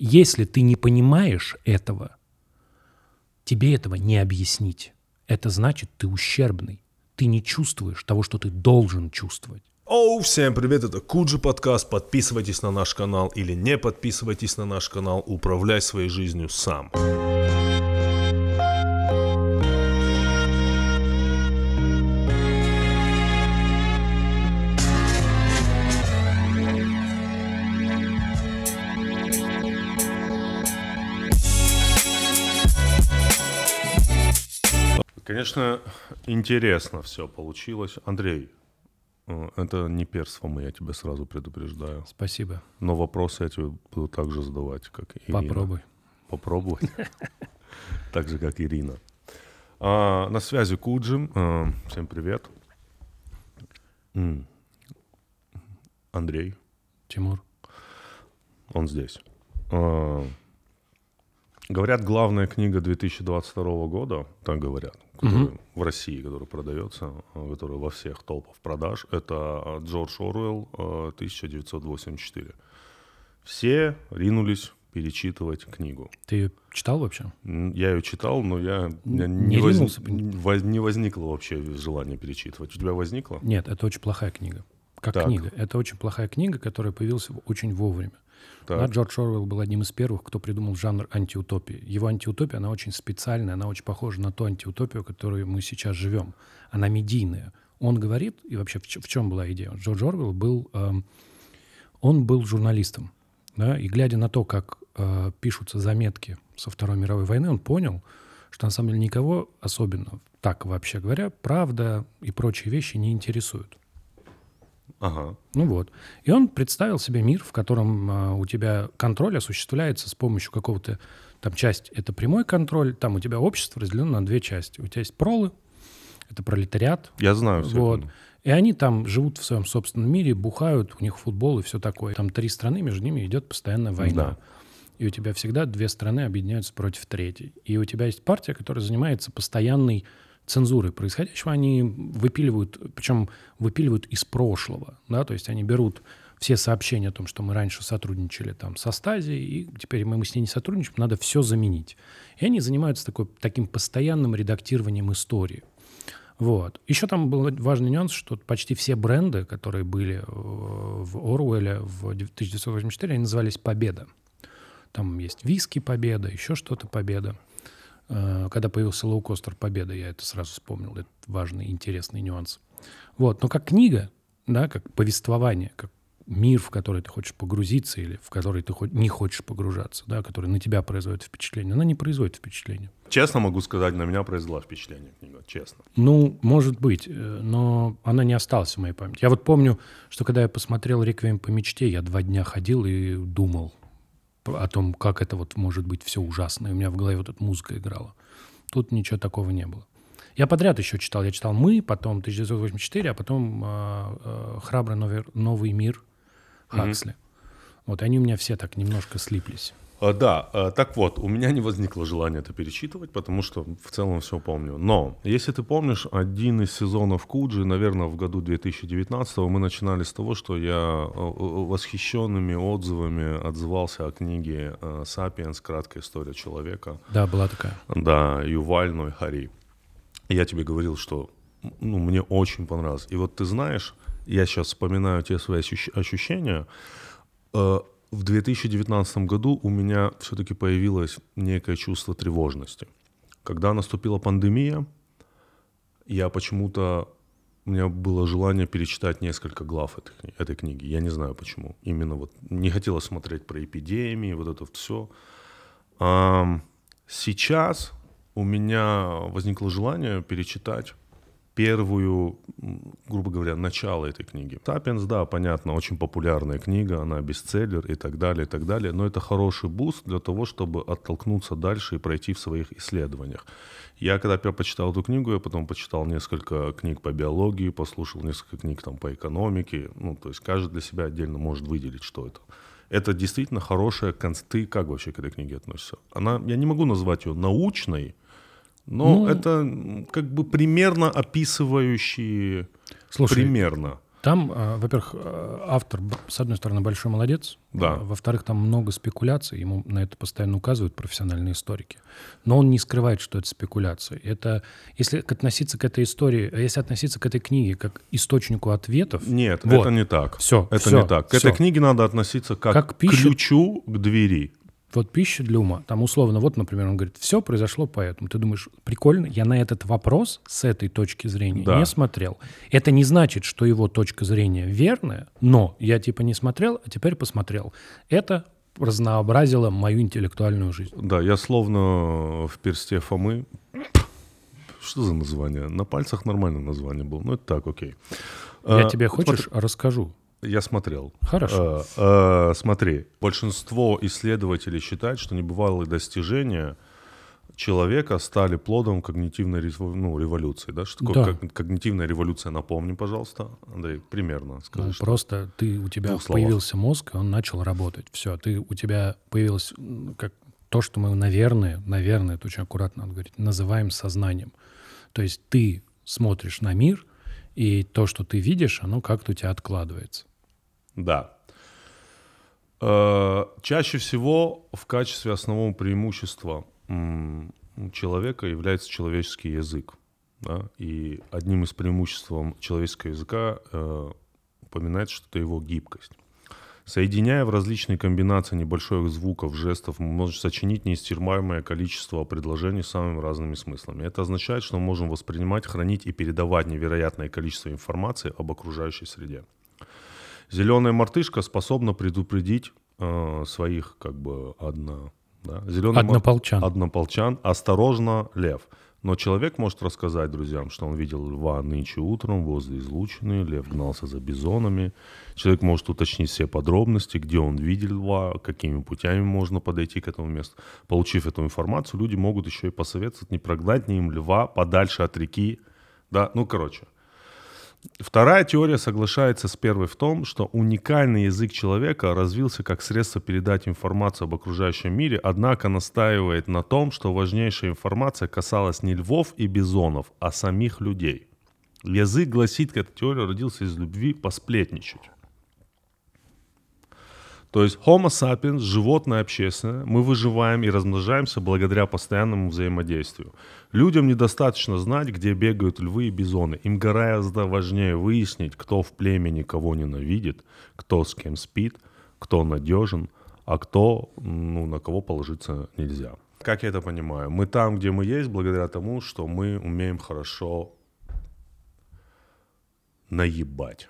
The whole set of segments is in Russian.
если ты не понимаешь этого, тебе этого не объяснить. Это значит, ты ущербный. Ты не чувствуешь того, что ты должен чувствовать. Оу, всем привет, это Куджи подкаст. Подписывайтесь на наш канал или не подписывайтесь на наш канал. Управляй своей жизнью сам. Конечно, интересно все получилось. Андрей, э, это не перством, я тебя сразу предупреждаю. Спасибо. Но вопросы я тебе буду так же задавать, как Ирина. Попробуй. Попробовать. Так же, как Ирина. А, на связи Куджим. А, всем привет. Андрей, Тимур. он здесь. А, Говорят, главная книга 2022 года, так говорят, которая в России, которая продается, а, которая во всех топах продаж, это Джордж Оруэлл а, 1984. Все ринулись перечитывать книгу. Ты ее читал вообще? Я ее читал, но я, меня Не не, воз- воз- не возникло вообще желания перечитывать. У тебя возникло? Нет, это очень плохая книга. Как Так. книга. Это очень плохая книга, которая появилась очень вовремя. Да, Джордж Орвелл был одним из первых, кто придумал жанр антиутопии. Его антиутопия, она очень специальная, она очень похожа на ту антиутопию, которую мы сейчас живем. Она медийная. Он говорит, и вообще в, в чем была идея? Джордж Орвелл был, эм, он был журналистом. Да, и глядя на то, как э, пишутся заметки со Второй мировой войны, он понял, что на самом деле никого особенно, так вообще говоря, правда и прочие вещи не интересуют. Ага. Ну вот. И он представил себе мир, в котором а, у тебя контроль осуществляется с помощью какого-то... Там часть — это прямой контроль, там у тебя общество разделено на две части. У тебя есть пролы, это пролетариат, Я знаю все вот. И они там живут в своем собственном мире, бухают, у них футбол и все такое. Там три страны, между ними идет постоянная война. Да. И у тебя всегда две страны объединяются против третьей. И у тебя есть партия, которая занимается постоянной цензурой происходящего. Они выпиливают, причем выпиливают из прошлого. Да? То есть они берут все сообщения о том, что мы раньше сотрудничали там со Стазией, и теперь мы, с ней не сотрудничаем, надо все заменить. И они занимаются такой, таким постоянным редактированием истории. Вот. Еще там был важный нюанс, что почти все бренды, которые были э, в Оруэлле в 1984, они назывались «Победа». Там есть виски «Победа», еще что-то «Победа». Э, Когда появился лоукостер «Победа», я это сразу вспомнил. Это важный, интересный нюанс. Вот. Но как книга, да, как повествование, как мир, в который ты хочешь погрузиться или в который ты не хочешь погружаться, да, который на тебя производит впечатление, она не производит впечатление. Честно могу сказать, на меня произвела впечатление книга, честно. Ну, может быть, э, но она не осталась в моей памяти. Я вот помню, что когда я посмотрел «Реквием по мечте», я два дня ходил и думал о том, как это вот может быть все ужасно. И у меня в голове вот эта музыка играла. Тут ничего такого не было. Я подряд еще читал. Я читал «Мы», потом 1984, а потом э, э, «Храбрый новый, новый мир» Хаксли. Вот они у меня все так немножко слиплись. А, Да, а, так вот, у меня не возникло желания это перечитывать, потому что в целом все помню. Но, если ты помнишь, один из сезонов Куджи, наверное, в году 2019 мы начинали с того, что я э, э, восхищенными отзывами отзывался о книге э, «Сапиенс. Краткая история человека». Да, была такая. Да, Юваль Ной Хари. Я тебе говорил, что ну, мне очень понравилось. И вот ты знаешь, я сейчас вспоминаю те свои ощущ- ощущения. В 2019 году у меня все-таки появилось некое чувство тревожности. Когда наступила пандемия, я почему-то у меня было желание перечитать несколько глав этой, этой книги. Я не знаю почему. Именно вот не хотелось смотреть про эпидемии, вот это все. сейчас у меня возникло желание перечитать первую, грубо говоря, начало этой книги. «Sapiens», да, понятно, очень популярная книга, она бестселлер и так далее, и так далее, но это хороший boost для того, чтобы оттолкнуться дальше и пройти в своих исследованиях. Я когда первый почитал эту книгу, я потом почитал несколько книг по биологии, послушал несколько книг там по экономике, ну, то есть каждый для себя отдельно может выделить, что это. Это действительно хорошая конц... Ты как вообще к этой книге относишься? Она, я не могу назвать ее научной, но Ну, это м, как бы примерно описывающие... Слушай, примерно. Там, э, во-первых, э, автор, с одной стороны, большой молодец. Да. Э, Во-вторых, там много спекуляций. Ему на это постоянно указывают профессиональные историки. Но он не скрывает, что это спекуляции. Это, если к- относиться к этой истории, а если относиться к этой книге как к источнику ответов, Нет, Вот. это не так. Всё, это всё, не так. К всё. этой книге надо относиться как, Как к пища- ключу к двери. Вот пища для ума. Там условно, вот, например, он говорит, все произошло поэтому. Ты думаешь, прикольно, я на этот вопрос с этой точки зрения Да. не смотрел. Это не значит, что его точка зрения верная, но я типа не смотрел, а теперь посмотрел. Это разнообразило мою интеллектуальную жизнь. Да, я словно в персте Фомы. Что за название? На пальцах нормальное название было. Ну, это так, окей. Я А, тебе хочешь смотри, расскажу. Я смотрел. Хорошо. Э, э, смотри, большинство исследователей считают, что небывалые достижения человека стали плодом когнитивной ну, революции. Да? Что такое Да. ког- когнитивная революция? Напомни, пожалуйста. Андрей, примерно скажи. Ну, что- просто ты, у тебя двух словах. появился мозг, и он начал работать. Все, ты, у тебя появилось как то, что мы, наверное, наверное, это очень аккуратно надо говорить, называем сознанием. То есть ты смотришь на мир, и то, что ты видишь, оно как-то у тебя откладывается. Да. Э, Чаще всего в качестве основного преимущества человека является человеческий язык. да, И одним из преимуществ человеческого языка э, упоминается, что это его гибкость. Соединяя в различные комбинации небольших звуков, жестов, мы можем сочинить неисчерпаемое количество предложений с самыми разными смыслами. Это означает, что мы можем воспринимать, хранить и передавать невероятное количество информации об окружающей среде. Зеленая мартышка способна предупредить э, своих как бы одно, да? Зеленый мар- Однополчан. однополчан. Осторожно, лев. Но человек может рассказать друзьям, что он видел льва нынче утром возле излучины, лев гнался за бизонами. Человек может уточнить все подробности, где он видел льва, какими путями можно подойти к этому месту. Получив эту информацию, люди могут еще и посоветовать, не прогнать ли им льва подальше от реки. Да, ну, короче. Вторая теория соглашается с первой в том, что уникальный язык человека развился как средство передать информацию об окружающем мире, однако настаивает на том, что важнейшая информация касалась не львов и бизонов, а самих людей. Язык, гласит, эта теория родился из любви посплетничать. То есть Homo sapiens, животное общественное, мы выживаем и размножаемся благодаря постоянному взаимодействию. Людям недостаточно знать, где бегают львы и бизоны. Им гораздо важнее выяснить, кто в племени кого ненавидит, кто с кем спит, кто надежен, а кто, ну, на кого положиться нельзя. Как я это понимаю? Мы там, где мы есть, благодаря тому, что мы умеем хорошо наебать.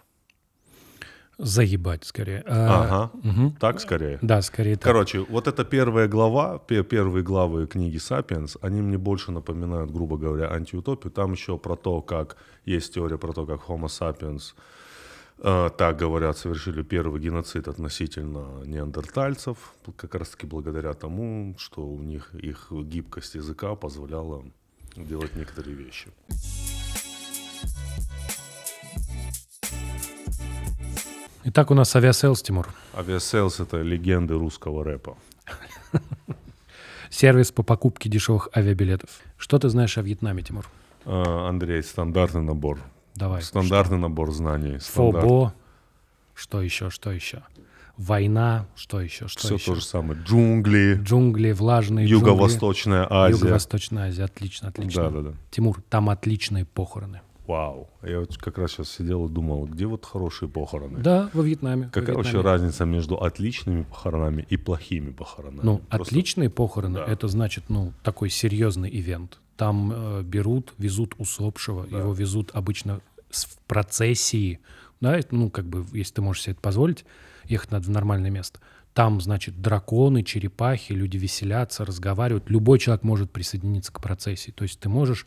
Заебать скорее. А, Ага, мгм. так скорее. Да, скорее так. Короче, вот эта первая глава, пе- первые главы книги «Сапиенс», они мне больше напоминают, грубо говоря, антиутопию. Там еще про то, как есть теория про то, как Homo sapiens, э, так говорят, совершили первый геноцид относительно неандертальцев, как раз-таки благодаря тому, что у них их гибкость языка позволяла делать некоторые вещи. Итак, у нас Aviasales, Тимур. Авиаселс — это легенды русского рэпа. Сервис по покупке дешевых авиабилетов. Что ты знаешь о Вьетнаме, Тимур? Э, Андрей, стандартный набор. Давай. Стандартный набор знаний. стандарт- Фо бо. Что еще, что еще? Война. Что еще, что Все еще? то же самое. Джунгли, Джунгли, влажные Юго-Восточная джунгли. Азия. Юго-Восточная Азия. Отлично, отлично. Да, да, да. Тимур, там отличные похороны. Вау. Я вот как раз сейчас сидел и думал, где вот хорошие похороны? Да, во Вьетнаме. во Какая вообще Вьетнаме. разница между отличными похоронами и плохими похоронами? Ну, Просто- отличные похороны, Да. это значит, ну, такой серьезный ивент. Там э, берут, везут усопшего, его везут обычно в процессии, да, ну, как бы, если ты можешь себе это позволить, ехать надо в нормальное место. Там, значит, драконы, черепахи, люди веселятся, разговаривают. Любой человек может присоединиться к процессии. То есть ты можешь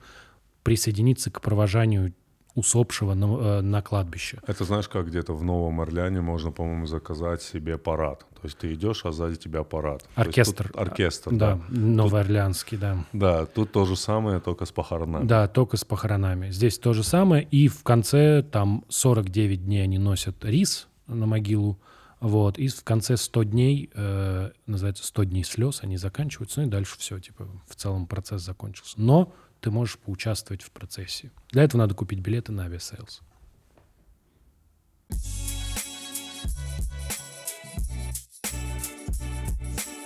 присоединиться к провожанию усопшего на, э, на кладбище. Это знаешь, как где-то в Новом Орлеане можно, по-моему, заказать себе парад. То есть ты идешь, а сзади тебя парад. Оркестр. оркестр, Да, да. новоорлеанский, да. Да, тут то же самое, только с похоронами. Да, только с похоронами. Здесь то же самое. И в конце там 49 дней они носят рис на могилу. Вот. И в конце 100 дней, э, называется 100 дней слез, они заканчиваются. Ну и дальше все, типа, в целом процесс закончился. Но ты можешь поучаствовать в процессе. Для этого надо купить билеты на Aviasales.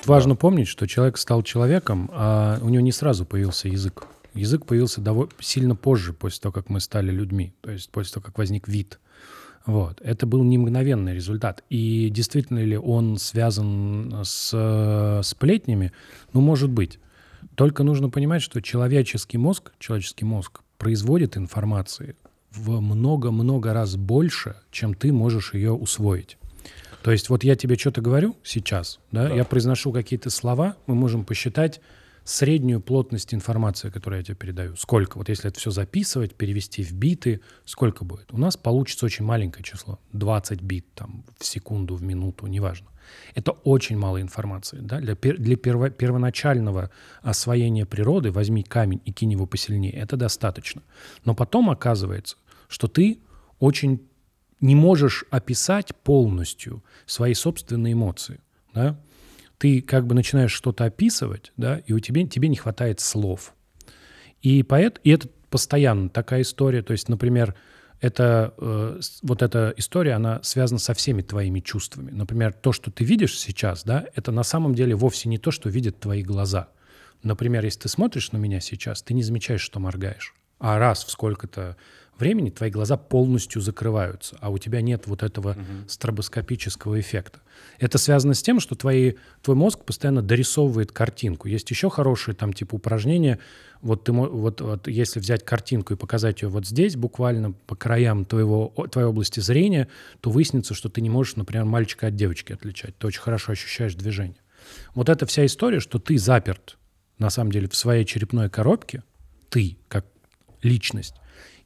Важно помнить, что человек стал человеком, а у него не сразу появился язык. Язык появился довольно сильно позже, после того, как мы стали людьми, то есть после того, как возник вид. Вот. Это был не мгновенный результат. И действительно ли он связан с э, сплетнями? Ну, может быть. Только нужно понимать, что человеческий мозг, человеческий мозг производит информации в много-много раз больше, чем ты можешь ее усвоить. То есть вот я тебе что-то говорю сейчас, да, да. я произношу какие-то слова, мы можем посчитать среднюю плотность информации, которую я тебе передаю. Сколько? Вот если это все записывать, перевести в биты, сколько будет? У нас получится очень маленькое число. 20 бит там, в секунду, в минуту, неважно. Это очень мало информации. Да? Для, для перво, первоначального освоения природы возьми камень и кинь его посильнее. Это достаточно. Но потом оказывается, что ты очень не можешь описать полностью свои собственные эмоции. Да? Ты как бы начинаешь что-то описывать, да, и у тебя, тебе не хватает слов. И, поэт, и это постоянно такая история. То есть, например, это, э, вот эта история, она связана со всеми твоими чувствами. Например, то, что ты видишь сейчас, да, это на самом деле вовсе не то, что видят твои глаза. Например, если ты смотришь на меня сейчас, ты не замечаешь, что моргаешь. А раз в сколько-то времени твои глаза полностью закрываются, а у тебя нет вот этого угу. стробоскопического эффекта. Это связано с тем, что твои, твой мозг постоянно дорисовывает картинку. Есть еще хорошие там типа упражнения. Вот, ты, вот, вот если взять картинку и показать ее вот здесь, буквально по краям твоего, твоей области зрения, то выяснится, что ты не можешь, например, мальчика от девочки отличать. Ты очень хорошо ощущаешь движение. Вот эта вся история, что ты заперт на самом деле в своей черепной коробке, ты как личность,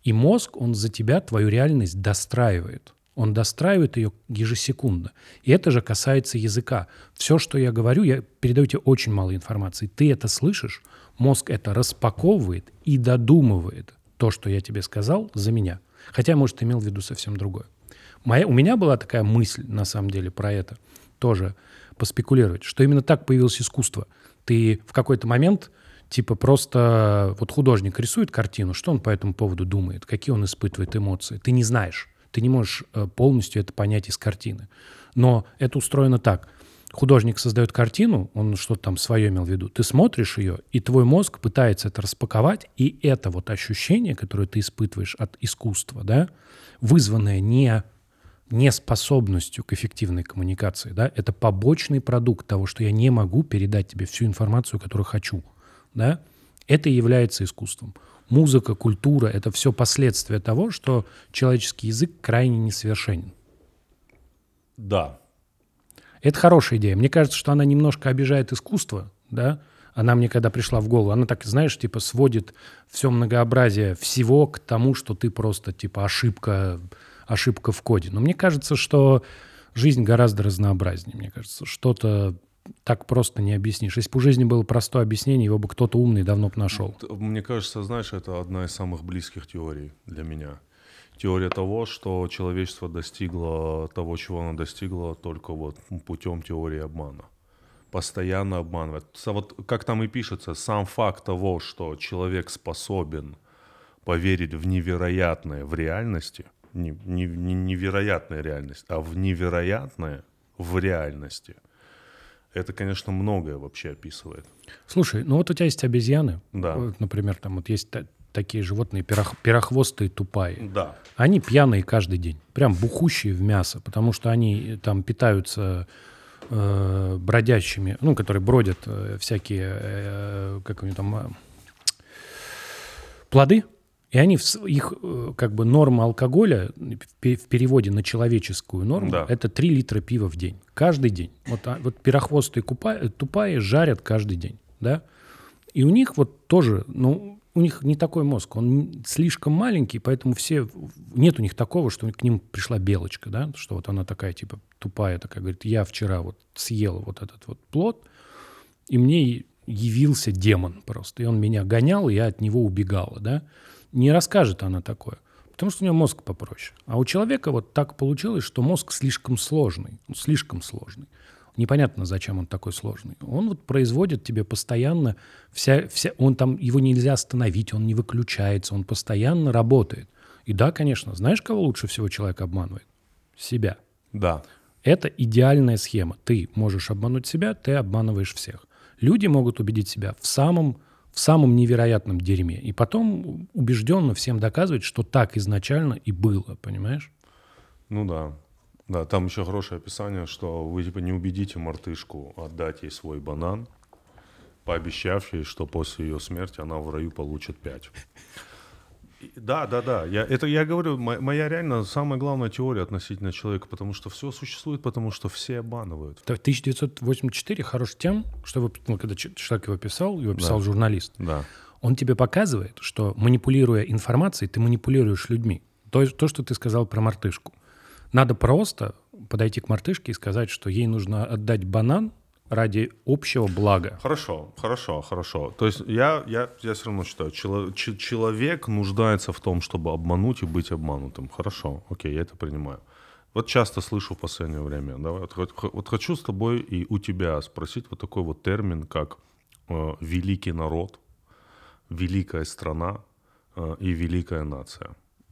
и мозг, он за тебя твою реальность достраивает. Он достраивает ее ежесекундно. И это же касается языка. Все, что я говорю, я передаю тебе очень мало информации. Ты это слышишь, мозг это распаковывает и додумывает то, что я тебе сказал, за меня. Хотя, может, имел в виду совсем другое. Моя, у меня была такая мысль, на самом деле, про это тоже поспекулировать, что именно так появилось искусство. Ты в какой-то момент Типа просто вот художник рисует картину, что он по этому поводу думает, какие он испытывает эмоции. Ты не знаешь, ты не можешь э, полностью это понять из картины. Но это устроено так. Художник создает картину, он что-то там свое имел в виду. Ты смотришь ее, и твой мозг пытается это распаковать, и это вот ощущение, которое ты испытываешь от искусства, да, вызванное не неспособностью к эффективной коммуникации, да, это побочный продукт того, что я не могу передать тебе всю информацию, которую хочу да, это и является искусством. Музыка, культура — это все последствия того, что человеческий язык крайне несовершенен. Да. Это хорошая идея. Мне кажется, что она немножко обижает искусство, да, она мне когда пришла в голову, она так, знаешь, типа сводит все многообразие всего к тому, что ты просто типа ошибка, ошибка в коде. Но мне кажется, что жизнь гораздо разнообразнее. Мне кажется, что-то так просто не объяснишь. Если бы у жизни было простое объяснение, его бы кто-то умный давно бы нашел. Мне кажется, знаешь, это одна из самых близких теорий для меня. Теория того, что человечество достигло того, чего оно достигло, только вот путем теории обмана. Постоянно обманывает. Вот как там и пишется, сам факт того, что человек способен поверить в невероятное в реальности, не, не, не невероятная реальность, а в невероятное в реальности – это, конечно, многое вообще описывает. Слушай, ну вот у тебя есть обезьяны. Да. Вот, например, там вот есть такие животные, пирох, пирохвостые тупая. Да. Они пьяные каждый день. Прям бухущие в мясо, потому что они там питаются э, бродящими, ну, которые бродят э, всякие, э, как они там, э, плоды. И они, их э, как бы норма алкоголя в переводе на человеческую норму, да. это 3 литра пива в день. Каждый день. Вот, а, вот пирохвостые купа, тупая жарят каждый день. Да? И у них вот тоже, ну, у них не такой мозг, он слишком маленький, поэтому все, нет у них такого, что к ним пришла белочка, да, что вот она такая, типа, тупая такая, говорит, я вчера вот съел вот этот вот плод, и мне явился демон просто, и он меня гонял, и я от него убегала, да, не расскажет она такое, потому что у нее мозг попроще. А у человека вот так получилось, что мозг слишком сложный, ну, слишком сложный. Непонятно, зачем он такой сложный. Он вот производит тебе постоянно, вся, вся, он там, его нельзя остановить, он не выключается, он постоянно работает. И да, конечно, знаешь, кого лучше всего человек обманывает? Себя. Да. Это идеальная схема. Ты можешь обмануть себя, ты обманываешь всех. Люди могут убедить себя в самом, в самом невероятном дерьме. И потом убежденно всем доказывать, что так изначально и было, понимаешь? Ну да. Да, там еще хорошее описание, что вы типа не убедите мартышку отдать ей свой банан, пообещав ей, что после ее смерти она в раю получит пять. Да, да, да. Я, это я говорю, моя реально самая главная теория относительно человека, потому что все существует, потому что все обманывают. 1984 хорош тем, что вы, ну, когда человек его писал, его писал да. журналист, да. он тебе показывает, что манипулируя информацией, ты манипулируешь людьми. То, то, что ты сказал про мартышку. Надо просто подойти к мартышке и сказать, что ей нужно отдать банан, ради общего блага. Хорошо, хорошо, хорошо. То есть я, я, я все равно считаю, чело, ч, человек нуждается в том, чтобы обмануть и быть обманутым. Хорошо, окей, я это принимаю. Вот часто слышу в последнее время. Да, вот, вот хочу с тобой и у тебя спросить вот такой вот термин, как э, великий народ, великая страна э, и великая нация.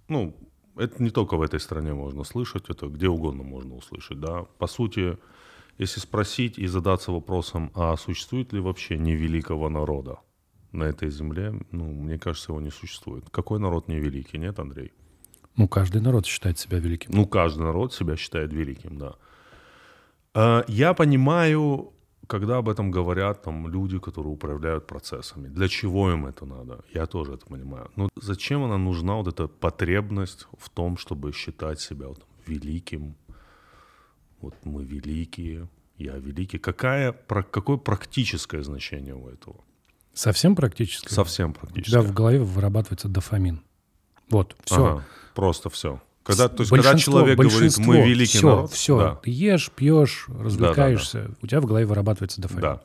Ну, это не только в этой стране можно слышать, это где угодно можно услышать. Да? По сути, если спросить и задаться вопросом, а существует ли вообще невеликого народа на этой земле, ну, мне кажется, его не существует. Какой народ невеликий, нет, Андрей? Ну, каждый народ считает себя великим. Ну, каждый народ себя считает великим, да. А, я понимаю, когда об этом говорят там люди, которые управляют процессами. Для чего им это надо? Я тоже это понимаю. Но зачем она нужна, вот эта потребность в том, чтобы считать себя вот, великим, вот мы великие, я великий. Какая, про, какое практическое значение у этого? Совсем практическое? Совсем практическое. У тебя в голове вырабатывается дофамин. Вот, все. Ага, просто все. Когда, то есть, когда человек говорит, мы великий все, народ. Все, да. ты ешь, пьешь, развлекаешься, да, да, да. у тебя в голове вырабатывается дофамин. Да.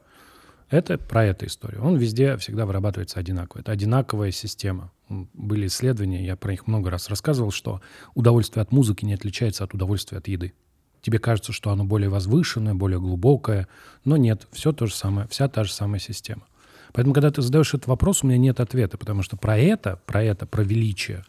Это про эту историю. Он везде всегда вырабатывается одинаково. Это одинаковая система. Были исследования, я про них много раз рассказывал, что удовольствие от музыки не отличается от удовольствия от еды. Тебе кажется, что оно более возвышенное, более глубокое, но нет, все то же самое, вся та же самая система. Поэтому, когда ты задаешь этот вопрос, у меня нет ответа, потому что про это, про это, про величие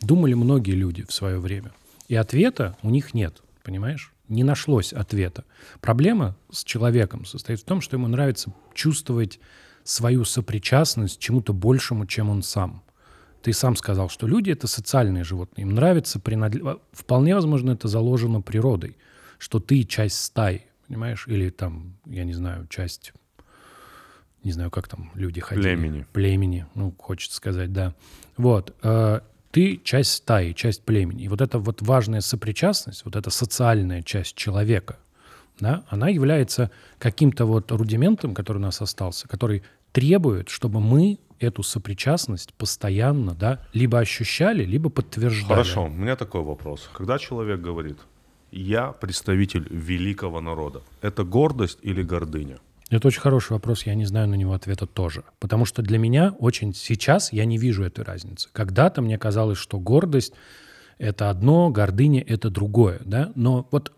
думали многие люди в свое время. И ответа у них нет, понимаешь? Не нашлось ответа. Проблема с человеком состоит в том, что ему нравится чувствовать свою сопричастность чему-то большему, чем он сам. Ты сам сказал, что люди — это социальные животные. Им нравится принадлежать... Вполне возможно, это заложено природой что ты часть стаи, понимаешь? Или там, я не знаю, часть, не знаю, как там люди ходили. Племени. Племени, ну, хочется сказать, да. Вот. Э, ты часть стаи, часть племени. И вот эта вот важная сопричастность, вот эта социальная часть человека, да, она является каким-то вот рудиментом, который у нас остался, который требует, чтобы мы эту сопричастность постоянно, да, либо ощущали, либо подтверждали. Хорошо, у меня такой вопрос. Когда человек говорит, я представитель великого народа. Это гордость или гордыня? Это очень хороший вопрос, я не знаю на него ответа тоже. Потому что для меня очень сейчас я не вижу этой разницы. Когда-то мне казалось, что гордость — это одно, гордыня — это другое. Да? Но вот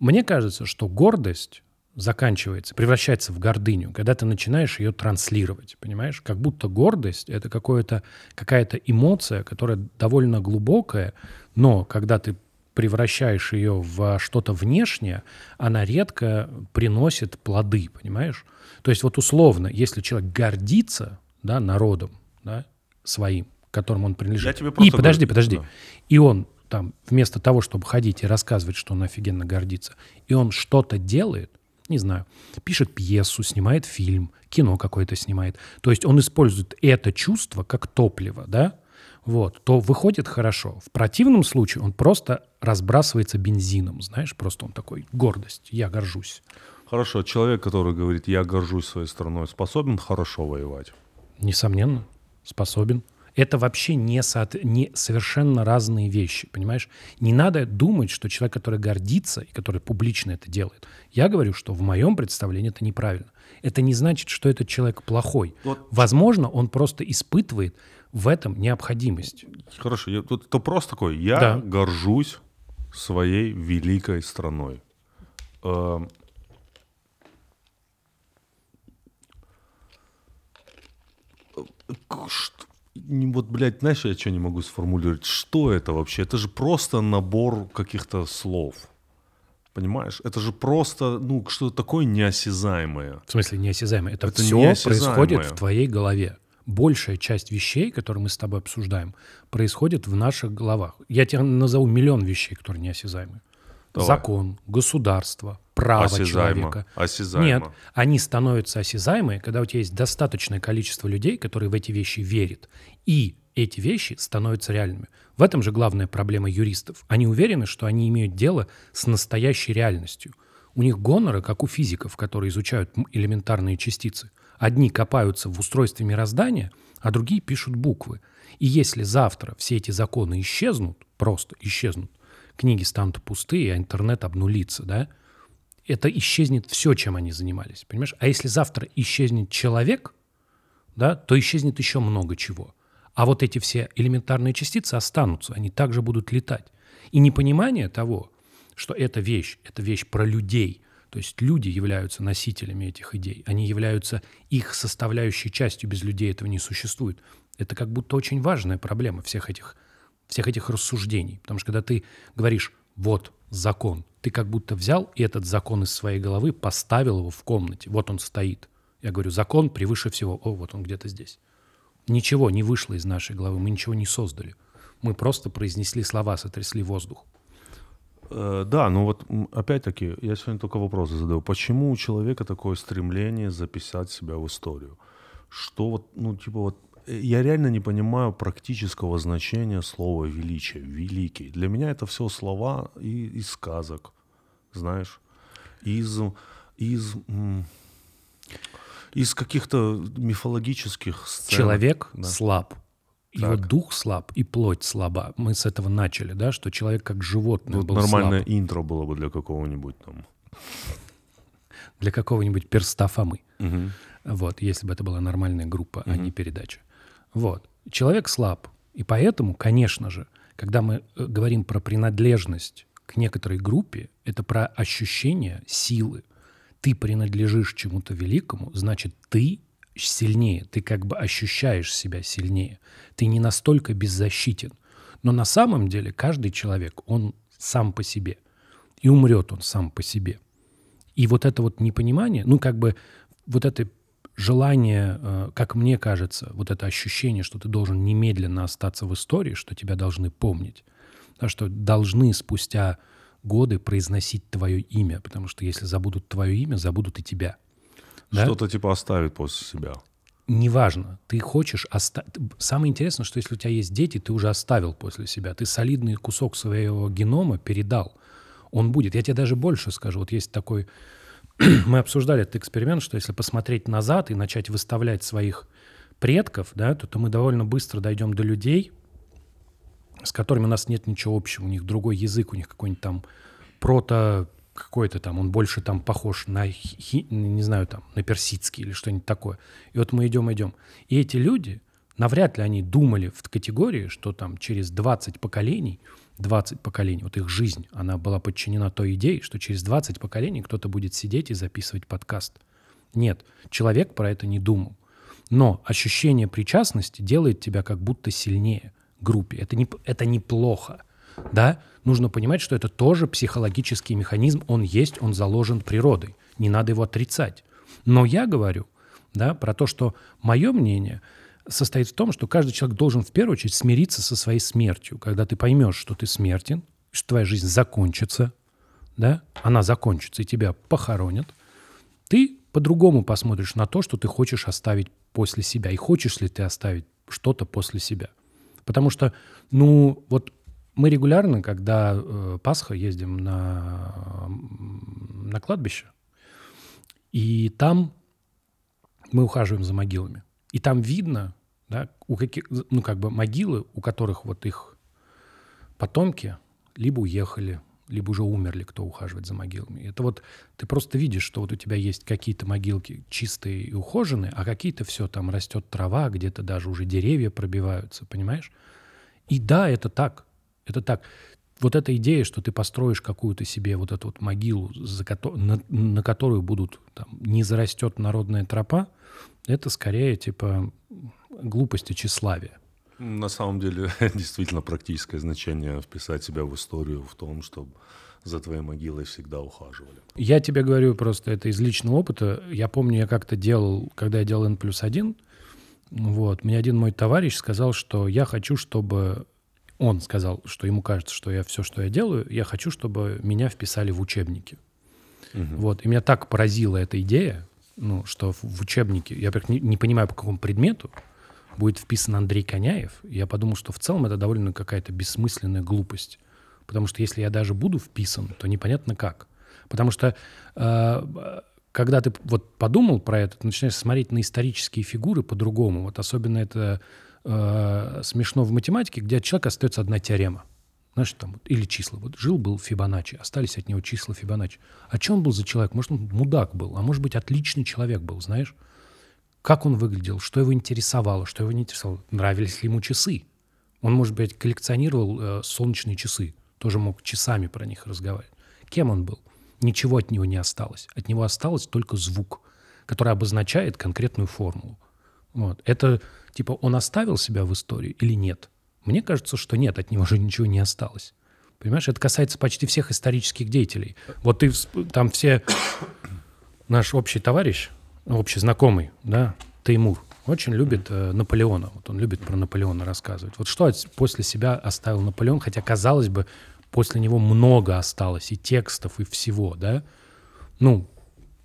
мне кажется, что гордость заканчивается, превращается в гордыню, когда ты начинаешь ее транслировать, понимаешь? Как будто гордость — это какая-то эмоция, которая довольно глубокая, но когда ты превращаешь ее в что-то внешнее, она редко приносит плоды, понимаешь? То есть вот условно, если человек гордится да, народом да, своим, которому он принадлежит, Я и подожди, говорю, подожди, да. и он там вместо того, чтобы ходить и рассказывать, что он офигенно гордится, и он что-то делает, не знаю, пишет пьесу, снимает фильм, кино какое-то снимает. То есть он использует это чувство как топливо, да, вот, то выходит хорошо. В противном случае он просто разбрасывается бензином, знаешь, просто он такой, гордость, я горжусь. Хорошо, человек, который говорит, я горжусь своей страной, способен хорошо воевать? Несомненно, способен. Это вообще не, со... не совершенно разные вещи, понимаешь? Не надо думать, что человек, который гордится и который публично это делает. Я говорю, что в моем представлении это неправильно. Это не значит, что этот человек плохой. Вот. Возможно, он просто испытывает в этом необходимость. Хорошо, я, тут то просто такой, я да. горжусь своей великой страной. Э, вот, блядь, знаешь, я что не могу сформулировать? Что это вообще? Это же просто набор каких-то слов. Понимаешь? Это же просто, ну, что-то такое неосязаемое. В смысле неосязаемое? Это, Это все неосязаемое. происходит в твоей голове. Большая часть вещей, которые мы с тобой обсуждаем, происходит в наших головах. Я тебе назову миллион вещей, которые неосязаемы. Давай. Закон, государство, право Осязаемо. человека. Осязаемо. Нет, они становятся осязаемые, когда у тебя есть достаточное количество людей, которые в эти вещи верят. И эти вещи становятся реальными. В этом же главная проблема юристов. Они уверены, что они имеют дело с настоящей реальностью. У них гоноры, как у физиков, которые изучают элементарные частицы. Одни копаются в устройстве мироздания, а другие пишут буквы. И если завтра все эти законы исчезнут, просто исчезнут, книги станут пустые, а интернет обнулится, да, это исчезнет все, чем они занимались, понимаешь? А если завтра исчезнет человек, да, то исчезнет еще много чего. А вот эти все элементарные частицы останутся, они также будут летать. И непонимание того, что эта вещь, это вещь про людей, то есть люди являются носителями этих идей, они являются их составляющей частью, без людей этого не существует. Это как будто очень важная проблема всех этих, всех этих рассуждений. Потому что когда ты говоришь «вот закон», ты как будто взял и этот закон из своей головы поставил его в комнате. Вот он стоит. Я говорю, закон превыше всего. О, вот он где-то здесь. Ничего не вышло из нашей головы, мы ничего не создали. Мы просто произнесли слова, сотрясли воздух. Э, Да, ну вот опять-таки, я сегодня только вопросы задаю. Почему у человека такое стремление записать себя в историю? Что вот, ну типа вот, э, я реально не понимаю практического значения слова величие, великий. Для меня это все слова и- из сказок, знаешь, из, из, из каких-то мифологических сцен. Человек Да. слаб. Его Так. дух слаб и плоть слаба. Мы с этого начали, да, что человек как животное Вот был нормальное слаб. интро было бы для какого-нибудь там. Для какого-нибудь перста Фомы. Мгм. Вот, если бы это была нормальная группа, а не передача. Вот. Человек слаб. И поэтому, конечно же, когда мы э, говорим про принадлежность к некоторой группе, это про ощущение силы. Ты принадлежишь чему-то великому, значит, ты сильнее, ты как бы ощущаешь себя сильнее. Ты не настолько беззащитен. Но на самом деле каждый человек, он сам по себе. И умрет он сам по себе. И вот это вот непонимание, ну, как бы вот это желание, э, как мне кажется, вот это ощущение, что ты должен немедленно остаться в истории, что тебя должны помнить, да, что должны спустя годы произносить твое имя, потому что если забудут твое имя, забудут и тебя. Да? Что-то типа оставит после себя. Неважно, ты хочешь оставить... Самое интересное, что если у тебя есть дети, ты уже оставил после себя. Ты солидный кусок своего генома передал. Он будет. Я тебе даже больше скажу. Вот есть такой... Мы обсуждали этот эксперимент, что если посмотреть назад и начать выставлять своих предков, да, то, то мы довольно быстро дойдем до людей, с которыми у нас нет ничего общего. У них другой язык, у них какой-нибудь там прото какой-то там, он больше там похож на, хи- не знаю, там, на персидский или что-нибудь такое. И вот мы идем, идем. И эти люди, навряд ли они думали в категории, что там через 20 поколений, 20 поколений, вот их жизнь, она была подчинена той идее, что через 20 поколений кто-то будет сидеть и записывать подкаст. Нет, человек про это не думал. Но ощущение причастности делает тебя как будто сильнее группе. Это, не, это неплохо. Да? Нужно понимать, что это тоже психологический механизм. Он есть, он заложен природой. Не надо его отрицать. Но я говорю да, про то, что мое мнение состоит в том, что каждый человек должен в первую очередь смириться со своей смертью. Когда ты поймешь, что ты смертен, что твоя жизнь закончится, да, она закончится, и тебя похоронят, ты по-другому посмотришь на то, что ты хочешь оставить после себя. И хочешь ли ты оставить что-то после себя. Потому что, ну, вот мы регулярно, когда э, Пасха, ездим на, на кладбище, и там мы ухаживаем за могилами. И там видно, да, у каких, ну, как бы могилы, у которых вот их потомки либо уехали, либо уже умерли, кто ухаживает за могилами. Это вот ты просто видишь, что вот у тебя есть какие-то могилки чистые и ухоженные, а какие-то все, там растет трава, где-то даже уже деревья пробиваются, понимаешь? И да, это так, это так. Вот эта идея, что ты построишь какую-то себе вот эту вот могилу, за кото- на, на которую будут, там, не зарастет народная тропа, это скорее типа глупость и тщеславие. На самом деле, действительно практическое значение вписать себя в историю в том, чтобы за твоей могилой всегда ухаживали. Я тебе говорю просто это из личного опыта. Я помню, я как-то делал, когда я делал N плюс один, вот, мне один мой товарищ сказал, что я хочу, чтобы... Он сказал, что ему кажется, что я все, что я делаю, я хочу, чтобы меня вписали в учебники. Угу. Вот, и меня так поразила эта идея, ну, что в, учебнике, я, во не, не понимаю, по какому предмету, будет вписан Андрей Коняев. Я подумал, что в целом это довольно какая-то бессмысленная глупость. Потому что если я даже буду вписан, то непонятно как. Потому что э, когда ты вот подумал про это, ты начинаешь смотреть на исторические фигуры по-другому. Вот особенно это э, смешно в математике, где от человека остается одна теорема. Знаешь, там, или числа. Вот жил-был Фибоначчи, остались от него числа Фибоначчи. А что он был за человек? Может, он мудак был, а может быть, отличный человек был, знаешь? Как он выглядел, что его интересовало, что его не интересовало, нравились ли ему часы. Он, может быть, коллекционировал э, солнечные часы, тоже мог часами про них разговаривать. Кем он был? Ничего от него не осталось. От него осталось только звук, который обозначает конкретную формулу. Вот. Это типа он оставил себя в истории или нет? Мне кажется, что нет, от него же ничего не осталось. Понимаешь, это касается почти всех исторических деятелей. Вот ты там все наш общий товарищ, общий знакомый, да, Теймур, очень любит э, Наполеона. Вот он любит про Наполеона рассказывать. Вот что после себя оставил Наполеон, хотя казалось бы, после него много осталось и текстов, и всего, да? Ну,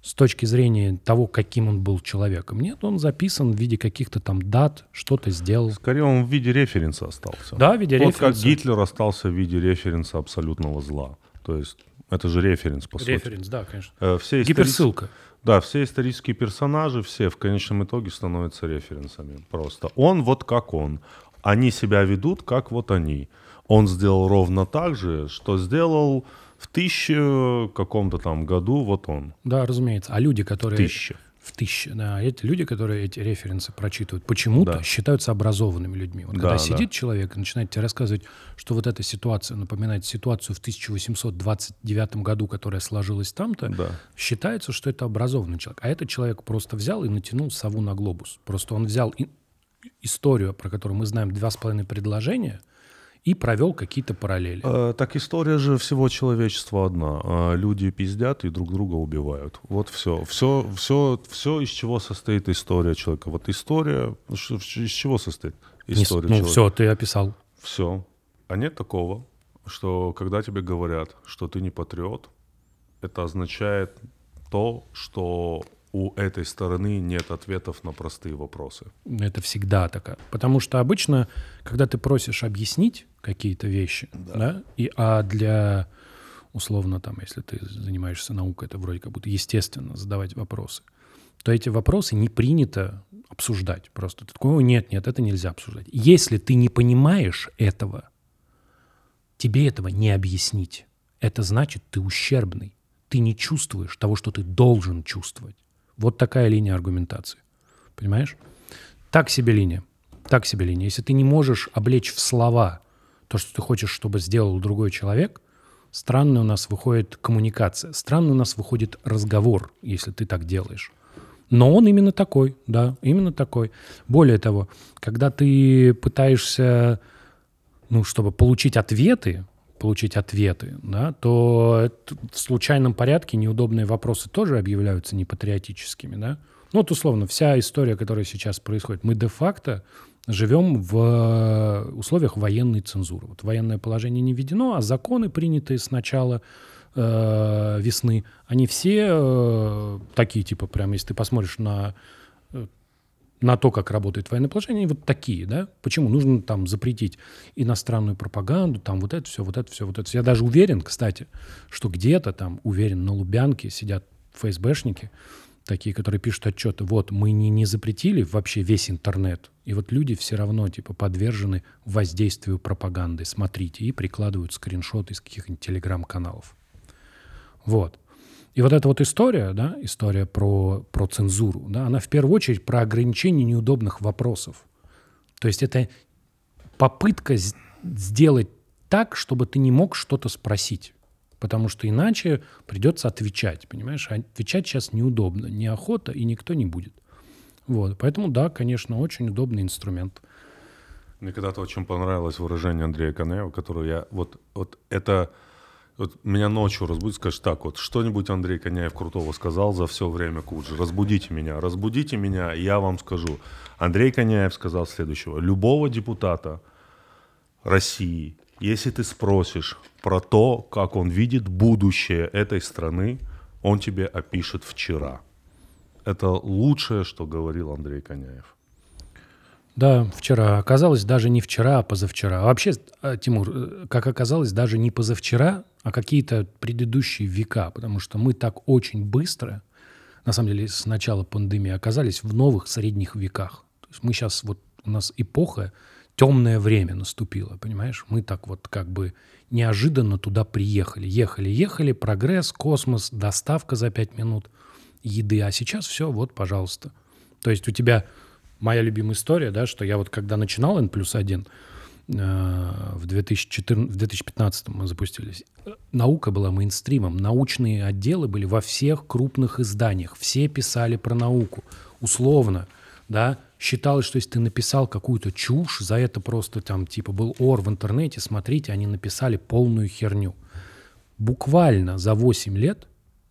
с точки зрения того, каким он был человеком. Нет, он записан в виде каких-то там дат, что-то сделал. Скорее, он в виде референса остался. Да, в виде вот референса. Вот как Гитлер остался в виде референса абсолютного зла. То есть это же референс, по референс, сути. Референс, да, конечно. Э, все Гиперссылка. Да, все исторические персонажи, все в конечном итоге становятся референсами. Просто он вот как он. Они себя ведут, как вот они. Он сделал ровно так же, что сделал в тысяче каком-то там году вот он. Да, разумеется. А люди, которые... Тысяча. В тысяче, да. Эти люди, которые эти референсы прочитывают, почему-то да. считаются образованными людьми. Вот да, когда сидит да. человек и начинает тебе рассказывать, что вот эта ситуация напоминает ситуацию в 1829 году, которая сложилась там-то, да. считается, что это образованный человек. А этот человек просто взял и натянул сову на глобус. Просто он взял историю, про которую мы знаем два с половиной предложения, и провел какие-то параллели. Э, так история же всего человечества одна. Э, люди пиздят и друг друга убивают. Вот все. Все, все, все из чего состоит история человека. Вот история, из чего состоит история Не, ну, человека? все, ты описал. Все. А нет такого, что когда тебе говорят, что ты не патриот, это означает то, что у этой стороны нет ответов на простые вопросы. Это всегда так. Потому что обычно, когда ты просишь объяснить какие-то вещи, да. Да, и, а для, условно, там, если ты занимаешься наукой, это вроде как будто естественно задавать вопросы, то эти вопросы не принято обсуждать. Просто ты такой, нет, нет, это нельзя обсуждать. Если ты не понимаешь этого, тебе этого не объяснить. Это значит, ты ущербный. Ты не чувствуешь того, что ты должен чувствовать. Вот такая линия аргументации. Понимаешь? Так себе линия. Так себе линия. Если ты не можешь облечь в слова то, что ты хочешь, чтобы сделал другой человек, странно у нас выходит коммуникация, странно у нас выходит разговор, если ты так делаешь. Но он именно такой, да, именно такой. Более того, когда ты пытаешься, ну, чтобы получить ответы, получить ответы, да, то в случайном порядке неудобные вопросы тоже объявляются непатриотическими. Да? Ну, вот условно, вся история, которая сейчас происходит, мы де-факто живем в э, условиях военной цензуры. Вот военное положение не введено, а законы, принятые с начала э, весны, они все э, такие, типа, прям, если ты посмотришь на на то, как работает военное положение, вот такие, да? Почему? Нужно там запретить иностранную пропаганду, там вот это все, вот это все, вот это все. Я даже уверен, кстати, что где-то там, уверен, на Лубянке сидят ФСБшники, такие, которые пишут отчеты, вот, мы не, не запретили вообще весь интернет, и вот люди все равно, типа, подвержены воздействию пропаганды, смотрите, и прикладывают скриншоты из каких-нибудь телеграм-каналов. Вот. И вот эта вот история, да, история про, про цензуру, да, она в первую очередь про ограничение неудобных вопросов. То есть это попытка сделать так, чтобы ты не мог что-то спросить. Потому что иначе придется отвечать, понимаешь? А отвечать сейчас неудобно, неохота, и никто не будет. Вот. Поэтому, да, конечно, очень удобный инструмент. Мне когда-то очень понравилось выражение Андрея Канеева, которое я... Вот, вот это... Вот меня ночью разбудит, скажешь, так вот, что-нибудь Андрей Коняев крутого сказал за все время Куджи. Разбудите меня, разбудите меня, я вам скажу. Андрей Коняев сказал следующего. Любого депутата России, если ты спросишь про то, как он видит будущее этой страны, он тебе опишет вчера. Это лучшее, что говорил Андрей Коняев. Да, вчера. Оказалось, даже не вчера, а позавчера. А вообще, э, Тимур, э, как оказалось, даже не позавчера, а какие-то предыдущие века, потому что мы так очень быстро, на самом деле, с начала пандемии оказались в новых средних веках. То есть мы сейчас, вот у нас эпоха, темное время наступило, понимаешь? Мы так вот как бы неожиданно туда приехали. Ехали, ехали, прогресс, космос, доставка за пять минут еды. А сейчас все, вот, пожалуйста. То есть у тебя моя любимая история, да, что я вот когда начинал N плюс один, э, в, 2014, в 2015 мы запустились, наука была мейнстримом, научные отделы были во всех крупных изданиях, все писали про науку, условно, да, считалось, что если ты написал какую-то чушь, за это просто там типа был ор в интернете, смотрите, они написали полную херню. Буквально за 8 лет,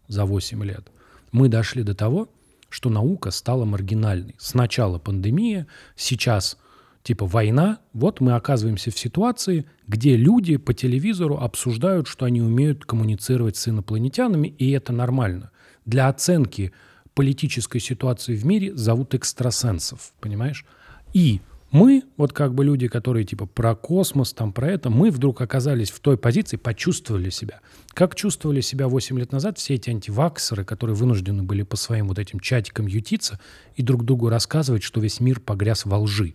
за 8 лет мы дошли до того, что наука стала маргинальной. Сначала пандемия, сейчас типа война. Вот мы оказываемся в ситуации, где люди по телевизору обсуждают, что они умеют коммуницировать с инопланетянами, и это нормально. Для оценки политической ситуации в мире зовут экстрасенсов, понимаешь? И мы, вот как бы люди, которые типа про космос, там про это, мы вдруг оказались в той позиции, почувствовали себя. Как чувствовали себя 8 лет назад все эти антиваксеры, которые вынуждены были по своим вот этим чатикам ютиться и друг другу рассказывать, что весь мир погряз во лжи,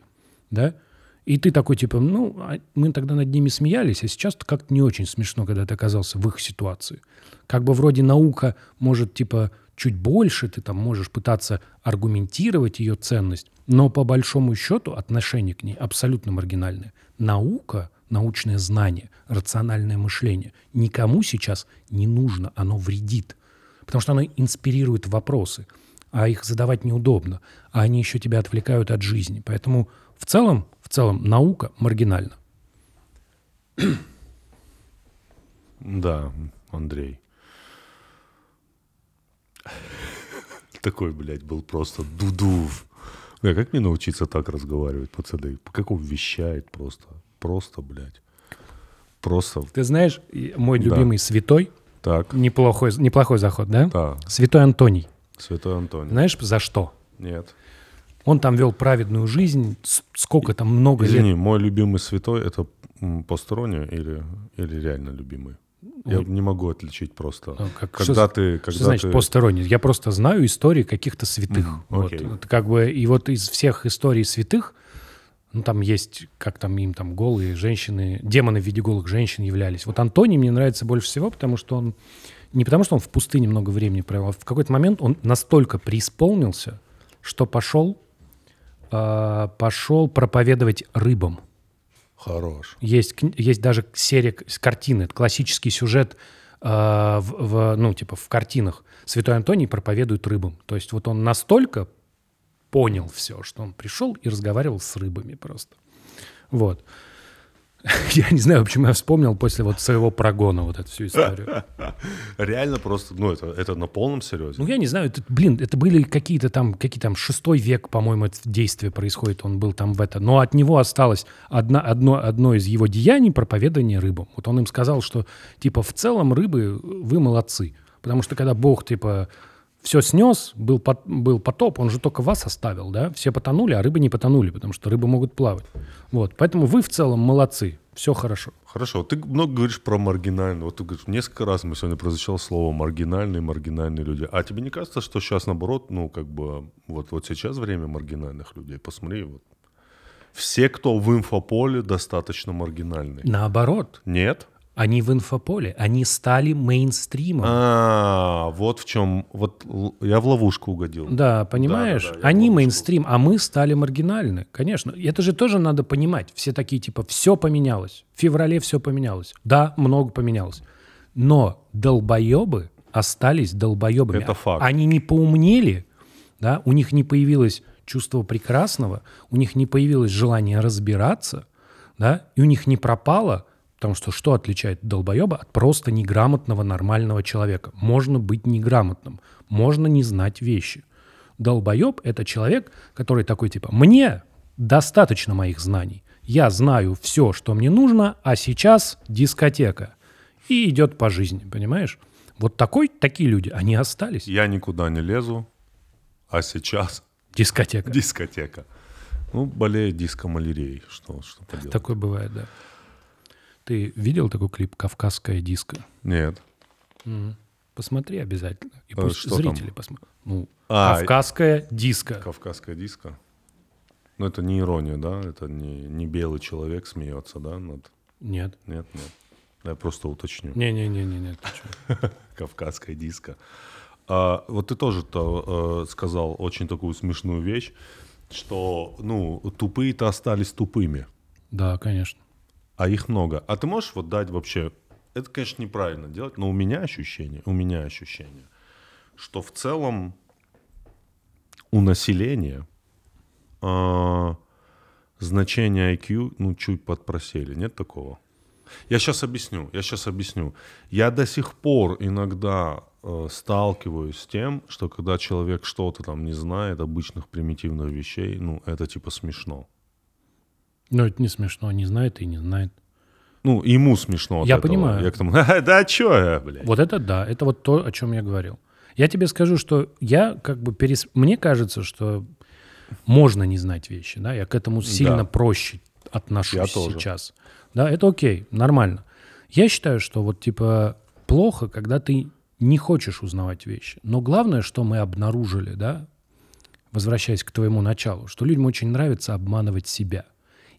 да? И ты такой, типа, ну, а мы тогда над ними смеялись, а сейчас как-то не очень смешно, когда ты оказался в их ситуации. Как бы вроде наука может, типа, чуть больше, ты там можешь пытаться аргументировать ее ценность, но по большому счету отношение к ней абсолютно маргинальное. Наука, научное знание, рациональное мышление никому сейчас не нужно, оно вредит. Потому что оно инспирирует вопросы, а их задавать неудобно, а они еще тебя отвлекают от жизни. Поэтому в целом, в целом наука маргинальна. Да, Андрей. Такой, блядь, был просто дудув. Бля, как мне научиться так разговаривать, пацаны? Как он вещает просто. Просто, блядь. Просто. Ты знаешь, мой Да. любимый святой, Так. неплохой, неплохой заход, да? Да. Святой Антоний. Святой Антоний. Знаешь, за что? Нет. Он там вел праведную жизнь, сколько там много Извини, лет. мой любимый святой это м, посторонне или, или реально любимый? Я не могу отличить просто. Ну, как- когда что- ты, когда Что значит ты... посторонний? Я просто знаю истории каких-то святых. Мгм, Вот. Это как бы, и вот из всех историй святых, ну там есть, как там им там голые женщины, демоны в виде голых женщин являлись. Вот Антоний мне нравится больше всего, потому что он, не потому что он в пустыне много времени провел, а в какой-то момент он настолько преисполнился, что пошел, а, пошел проповедовать рыбам. Хорош. Есть, есть даже серия картины, классический сюжет э, в, в, ну, типа в картинах. Святой Антоний проповедует рыбам. То есть вот он настолько понял все, что он пришел и разговаривал с рыбами просто. Вот. Я не знаю, почему я вспомнил после вот своего прогона вот эту всю историю. Реально просто, ну это, это на полном серьезе. Ну, я не знаю, это, блин, это были какие-то там, какие там шестой век, по-моему, это действие происходит, он был там в это. Но от него осталось одна, одно, одно из его деяний проповедание рыбам. Вот он им сказал, что, типа, в целом рыбы, вы молодцы. Потому что когда Бог, типа, все снес, был, пот- был потоп, он же только вас оставил, да? Все потонули, а рыбы не потонули, потому что рыбы могут плавать. Вот, поэтому вы в целом молодцы, все хорошо. Хорошо, ты много говоришь про маргинальные. Вот ты говоришь, несколько раз мы сегодня прозвучало слово маргинальные, маргинальные люди. А тебе не кажется, что сейчас наоборот, ну как бы вот, вот сейчас время маргинальных людей? Посмотри, вот. Все, кто в инфополе, достаточно маргинальные. Наоборот, Нет? Они в инфополе, они стали мейнстримом. А, вот в чем. Вот я в ловушку угодил. Да, понимаешь? Да, да, да, Они мейнстрим, а мы стали маргинальны. Конечно. Это же тоже надо понимать. Все такие типа, все поменялось. В феврале все поменялось. Да, много поменялось. Но долбоебы остались долбоебами. Это факт. Они не поумнели, да, у них не появилось чувство прекрасного, у них не появилось желание разбираться, да, и у них не пропало, потому что что отличает долбоеба от просто неграмотного нормального человека? Можно быть неграмотным, можно не знать вещи. Долбоеб — это человек, который такой типа «мне достаточно моих знаний, я знаю все, что мне нужно, а сейчас дискотека». И идет по жизни, понимаешь? Вот такой, такие люди, они остались. Я никуда не лезу, а сейчас Дискотека. дискотека. Ну, болеет дискомалярией. Что, что поделать? Такое бывает, да. Ты видел такой клип «Кавказская диско»? Нет. Посмотри обязательно. И А пусть что зрители посмотрят. Ну, А, «Кавказская диско». Кавказская диско. Ну, это не ирония, да? Это не, не белый человек смеется, да? Над... Нет. Нет, нет. Я просто уточню. Не-не-не-не, ты чё? Кавказская диско. А, вот ты тоже то, э, сказал очень такую смешную вещь, что, ну, тупые-то остались тупыми, Да, конечно. А их много. А ты можешь вот дать вообще... Это, конечно, неправильно делать, но у меня ощущение, у меня ощущение, что в целом у населения а, значение IQ, ну, чуть подпросели. Нет такого? Я сейчас объясню, я сейчас объясню. Я до сих пор иногда э, сталкиваюсь с тем, что когда человек что-то там не знает, обычных примитивных вещей, ну, это типа смешно. Но это не смешно, не знает и не знает. Ну, ему смешно Я этого. понимаю. Я к тому, «Ха, да чё я, блядь? Вот это да, это вот то, о чем я говорил. Я тебе скажу, что я как бы перес... Мне кажется, что можно не знать вещи, да, я к этому сильно Да. проще отношусь Я тоже. сейчас. Да, это окей, нормально. Я считаю, что вот типа плохо, когда ты не хочешь узнавать вещи. Но главное, что мы обнаружили, да, возвращаясь к твоему началу, что людям очень нравится обманывать себя.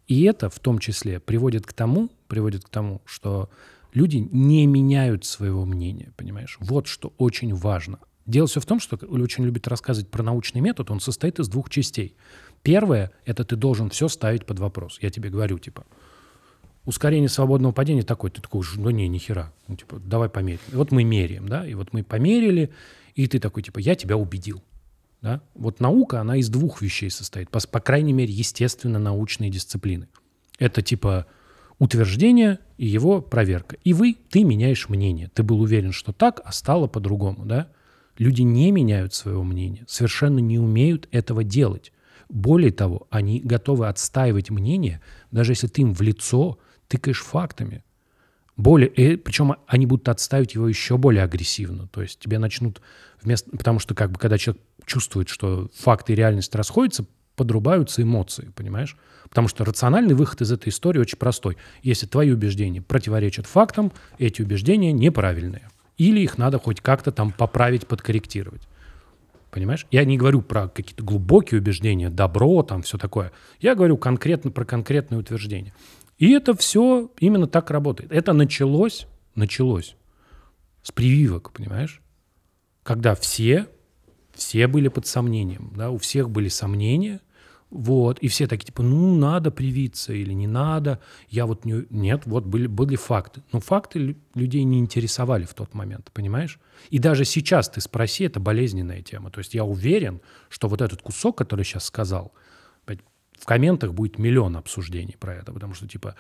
И это в том числе приводит к тому, приводит к тому, что люди не меняют своего мнения, понимаешь? Вот что очень важно. Дело все в том, что Оля очень любит рассказывать про научный метод, он состоит из двух частей. Первое — это ты должен все ставить под вопрос. Я тебе говорю, типа, ускорение свободного падения такое, ты такой, ну не, ни хера, ну, типа, давай померим. И вот мы меряем, да, и вот мы померили, и ты такой, типа, я тебя убедил. Да? Вот наука, она из двух вещей состоит, по, по крайней мере, естественно-научные дисциплины. Это типа утверждение и его проверка. И вы, ты меняешь мнение. Ты был уверен, что так, а стало по-другому. Да? Люди не меняют своего мнения, совершенно не умеют этого делать. Более того, они готовы отстаивать мнение, даже если ты им в лицо тыкаешь фактами. Более, и причем они будут отставить его еще более агрессивно. То есть тебе начнут вместо... Потому что как бы когда человек чувствует, что факты и реальность расходятся, подрубаются эмоции, понимаешь? Потому что рациональный выход из этой истории очень простой. Если твои убеждения противоречат фактам, эти убеждения неправильные. Или их надо хоть как-то там поправить, подкорректировать. Понимаешь? Я не говорю про какие-то глубокие убеждения, добро, там все такое. Я говорю конкретно про конкретные утверждения. И это все именно так работает. Это началось, началось с прививок, понимаешь? Когда все, все были под сомнением, да, у всех были сомнения, вот, и все такие, типа, ну, надо привиться или не надо, я вот не... Нет, вот были, были факты. Но факты лю- людей не интересовали в тот момент, понимаешь? И даже сейчас ты спроси, это болезненная тема. То есть я уверен, что вот этот кусок, который сейчас сказал, в комментах будет миллион обсуждений про это, потому что, типа,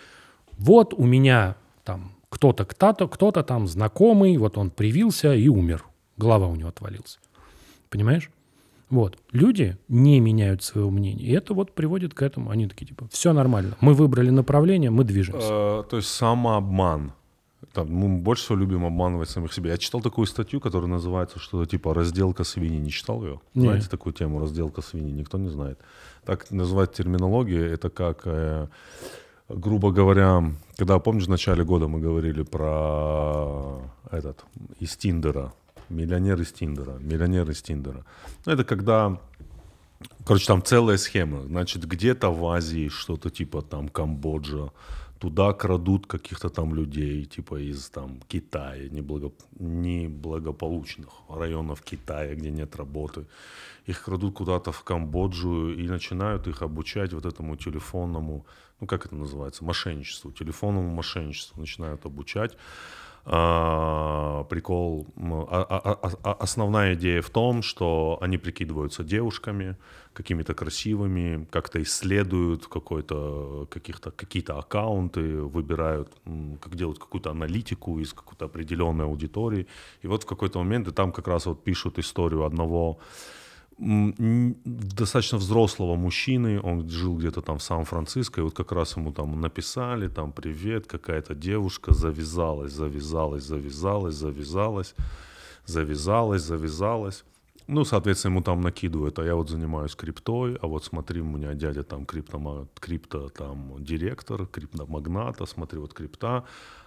вот у меня там кто-то, кто-то, кто-то там знакомый, вот он привился и умер, голова у него отвалилась. Понимаешь? Вот. Люди не меняют своего мнения. И это вот приводит к этому. Они такие, типа, все нормально. Мы выбрали направление, мы движемся. Э, то есть самообман. Там, мы больше всего любим обманывать самих себя. Я читал такую статью, которая называется что-то типа «разделка свиньи». Не читал ее? Не. Знаете такую тему «разделка свиньи»? Никто не знает. Так называется терминология. Это как, э, грубо говоря, когда, помнишь, в начале года мы говорили про этот, из Тиндера, миллионер из Тиндера, миллионер из Тиндера. Ну, это когда Короче, там целая схема. Значит, где-то в Азии что-то типа там Камбоджа, туда крадут каких-то там людей, типа из там Китая, неблаго... неблагополучных районов Китая, где нет работы. Их крадут куда-то в Камбоджу и начинают их обучать вот этому телефонному, ну как это называется, мошенничеству, телефонному мошенничеству начинают обучать прикол, а, а, а, основная идея в том, что они прикидываются девушками, какими-то красивыми, как-то исследуют какой-то, каких-то, какие-то аккаунты, выбирают, как делают какую-то аналитику из какой-то определенной аудитории. И вот в какой-то момент, и там как раз вот пишут историю одного достаточно взрослого мужчины, он жил где-то там в Сан-Франциско, и вот как раз ему там написали, там, привет, какая-то девушка завязалась, завязалась, завязалась, завязалась, завязалась, завязалась. Ну, соответственно, ему там накидывают, а я вот занимаюсь криптой, а вот смотри, у меня дядя там крипто, крипто там директор, криптомагната, смотри, вот крипта,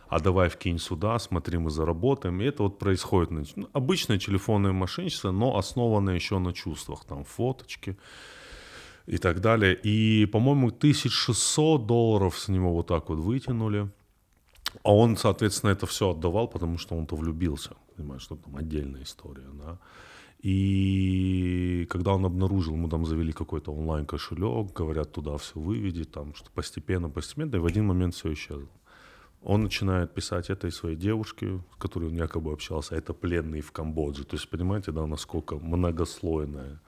а давай вкинь сюда, смотри, мы заработаем. И это вот происходит. Ну, обычное телефонное мошенничество, но основанное еще на чувствах. Там фоточки и так далее. И, по-моему, 1600 долларов с него вот так вот вытянули. А он, соответственно, это все отдавал, потому что он-то влюбился. Понимаешь, что там отдельная история, да. И когда он обнаружил, мы там завели какой-то онлайн-кошелек, говорят, туда все выведи, там, что постепенно, постепенно, и в один момент все исчезло. Он начинает писать этой своей девушке, с которой он якобы общался, это пленный в Камбодже. То есть, понимаете, да, насколько многослойная.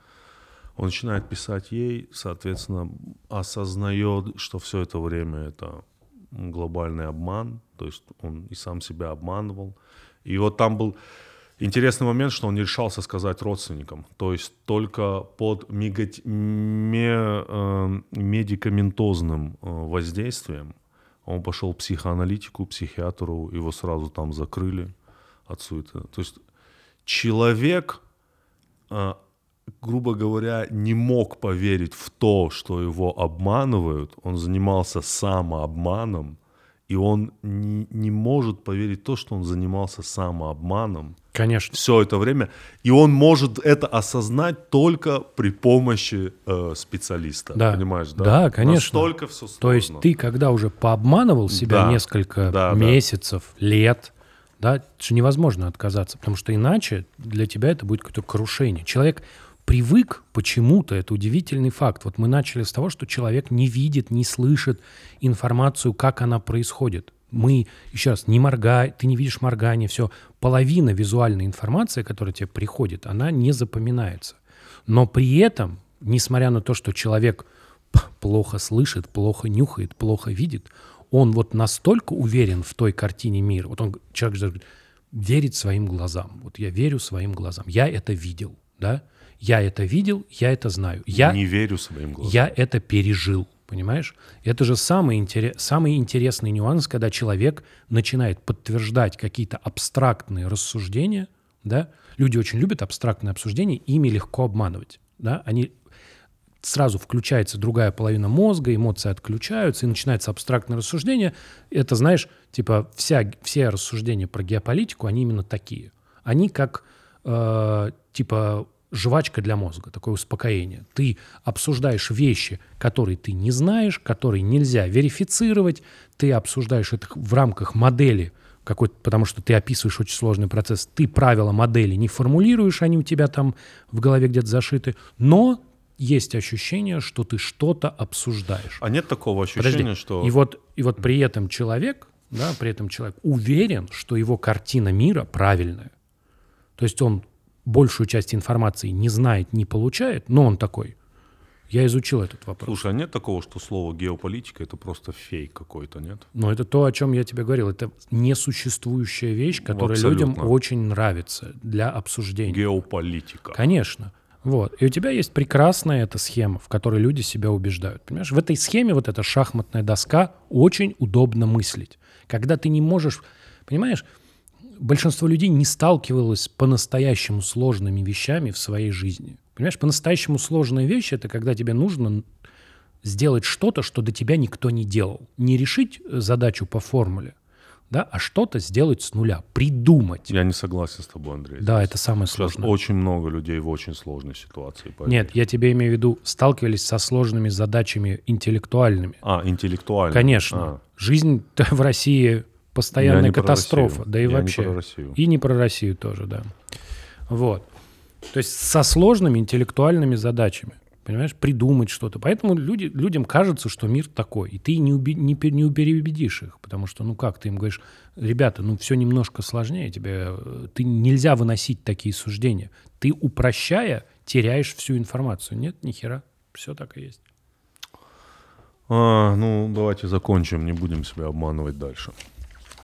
Он начинает писать ей, соответственно, осознает, что все это время это глобальный обман, то есть он и сам себя обманывал. И вот там был интересный момент, что он не решался сказать родственникам. То есть только под мегати... ме... Э, медикаментозным э, воздействием он пошел психоаналитику, психиатру, его сразу там закрыли от суеты. То есть человек, а, грубо говоря, не мог поверить в то, что его обманывают. Он занимался самообманом, и он не, не может поверить в то, что он занимался самообманом. Конечно. Все это время. И он может это осознать только при помощи э, специалиста. Да. Понимаешь, да? Да, конечно. Настолько все сложно. То есть ты, когда уже пообманывал себя Да. несколько Да, да. месяцев, лет, да, это же невозможно отказаться, потому что иначе для тебя это будет какое-то крушение. Человек привык почему-то, это удивительный факт. Вот мы начали с того, что человек не видит, не слышит информацию, как она происходит. Мы, еще раз, не моргай, ты не видишь моргания, все. Половина визуальной информации, которая тебе приходит, она не запоминается. Но при этом, несмотря на то, что человек плохо слышит, плохо нюхает, плохо видит, он вот настолько уверен в той картине мира. Вот он, человек же верит своим глазам. Вот я верю своим глазам. Я это видел, да? Я это видел, я это знаю. Я, Не верю своим глазам. я это пережил, понимаешь? Это же самый, интерес, самый интересный нюанс, когда человек начинает подтверждать какие-то абстрактные рассуждения, да? Люди очень любят абстрактные обсуждения, ими легко обманывать, да? Они сразу включается другая половина мозга, эмоции отключаются, и начинается абстрактное рассуждение. Это, знаешь, типа вся, все рассуждения про геополитику, они именно такие. Они как, э, типа, жвачка для мозга, такое успокоение. Ты обсуждаешь вещи, которые ты не знаешь, которые нельзя верифицировать, ты обсуждаешь это в рамках модели, какой потому что ты описываешь очень сложный процесс. Ты правила модели не формулируешь, они у тебя там в голове где-то зашиты, но есть ощущение, что ты что-то обсуждаешь. А нет такого ощущения, Подожди. что... И вот, и вот при этом человек, да, при этом человек уверен, что его картина мира правильная. То есть он большую часть информации не знает, не получает, но он такой. Я изучил этот вопрос. Слушай, а нет такого, что слово геополитика это просто фейк какой-то, нет? Но это то, о чем я тебе говорил. Это несуществующая вещь, которая Абсолютно. людям очень нравится для обсуждения. Геополитика. Конечно. Вот. И у тебя есть прекрасная эта схема, в которой люди себя убеждают. Понимаешь, в этой схеме вот эта шахматная доска очень удобно мыслить. Когда ты не можешь... Понимаешь, большинство людей не сталкивалось с по-настоящему сложными вещами в своей жизни. Понимаешь, по-настоящему сложная вещь — это когда тебе нужно сделать что-то, что до тебя никто не делал. Не решить э, задачу по формуле, да, а что-то сделать с нуля, придумать. Я не согласен с тобой, Андрей. Да, это самое Сейчас сложное. очень много людей в очень сложной ситуации. поверь. Нет, я тебе имею в виду, сталкивались со сложными задачами интеллектуальными. А, интеллектуально. Конечно. А. Жизнь в России постоянная не катастрофа. Да и Я не вообще. про Россию. И не про Россию тоже, да. Вот. То есть со сложными интеллектуальными задачами. понимаешь, придумать что-то. Поэтому люди, людям кажется, что мир такой, и ты не, уби, не, не переубедишь их, потому что, ну как, ты им говоришь, ребята, ну все немножко сложнее, тебе, ты нельзя выносить такие суждения. Ты, упрощая, теряешь всю информацию. Нет, ни хера, все так и есть. А, ну, давайте закончим, не будем себя обманывать дальше.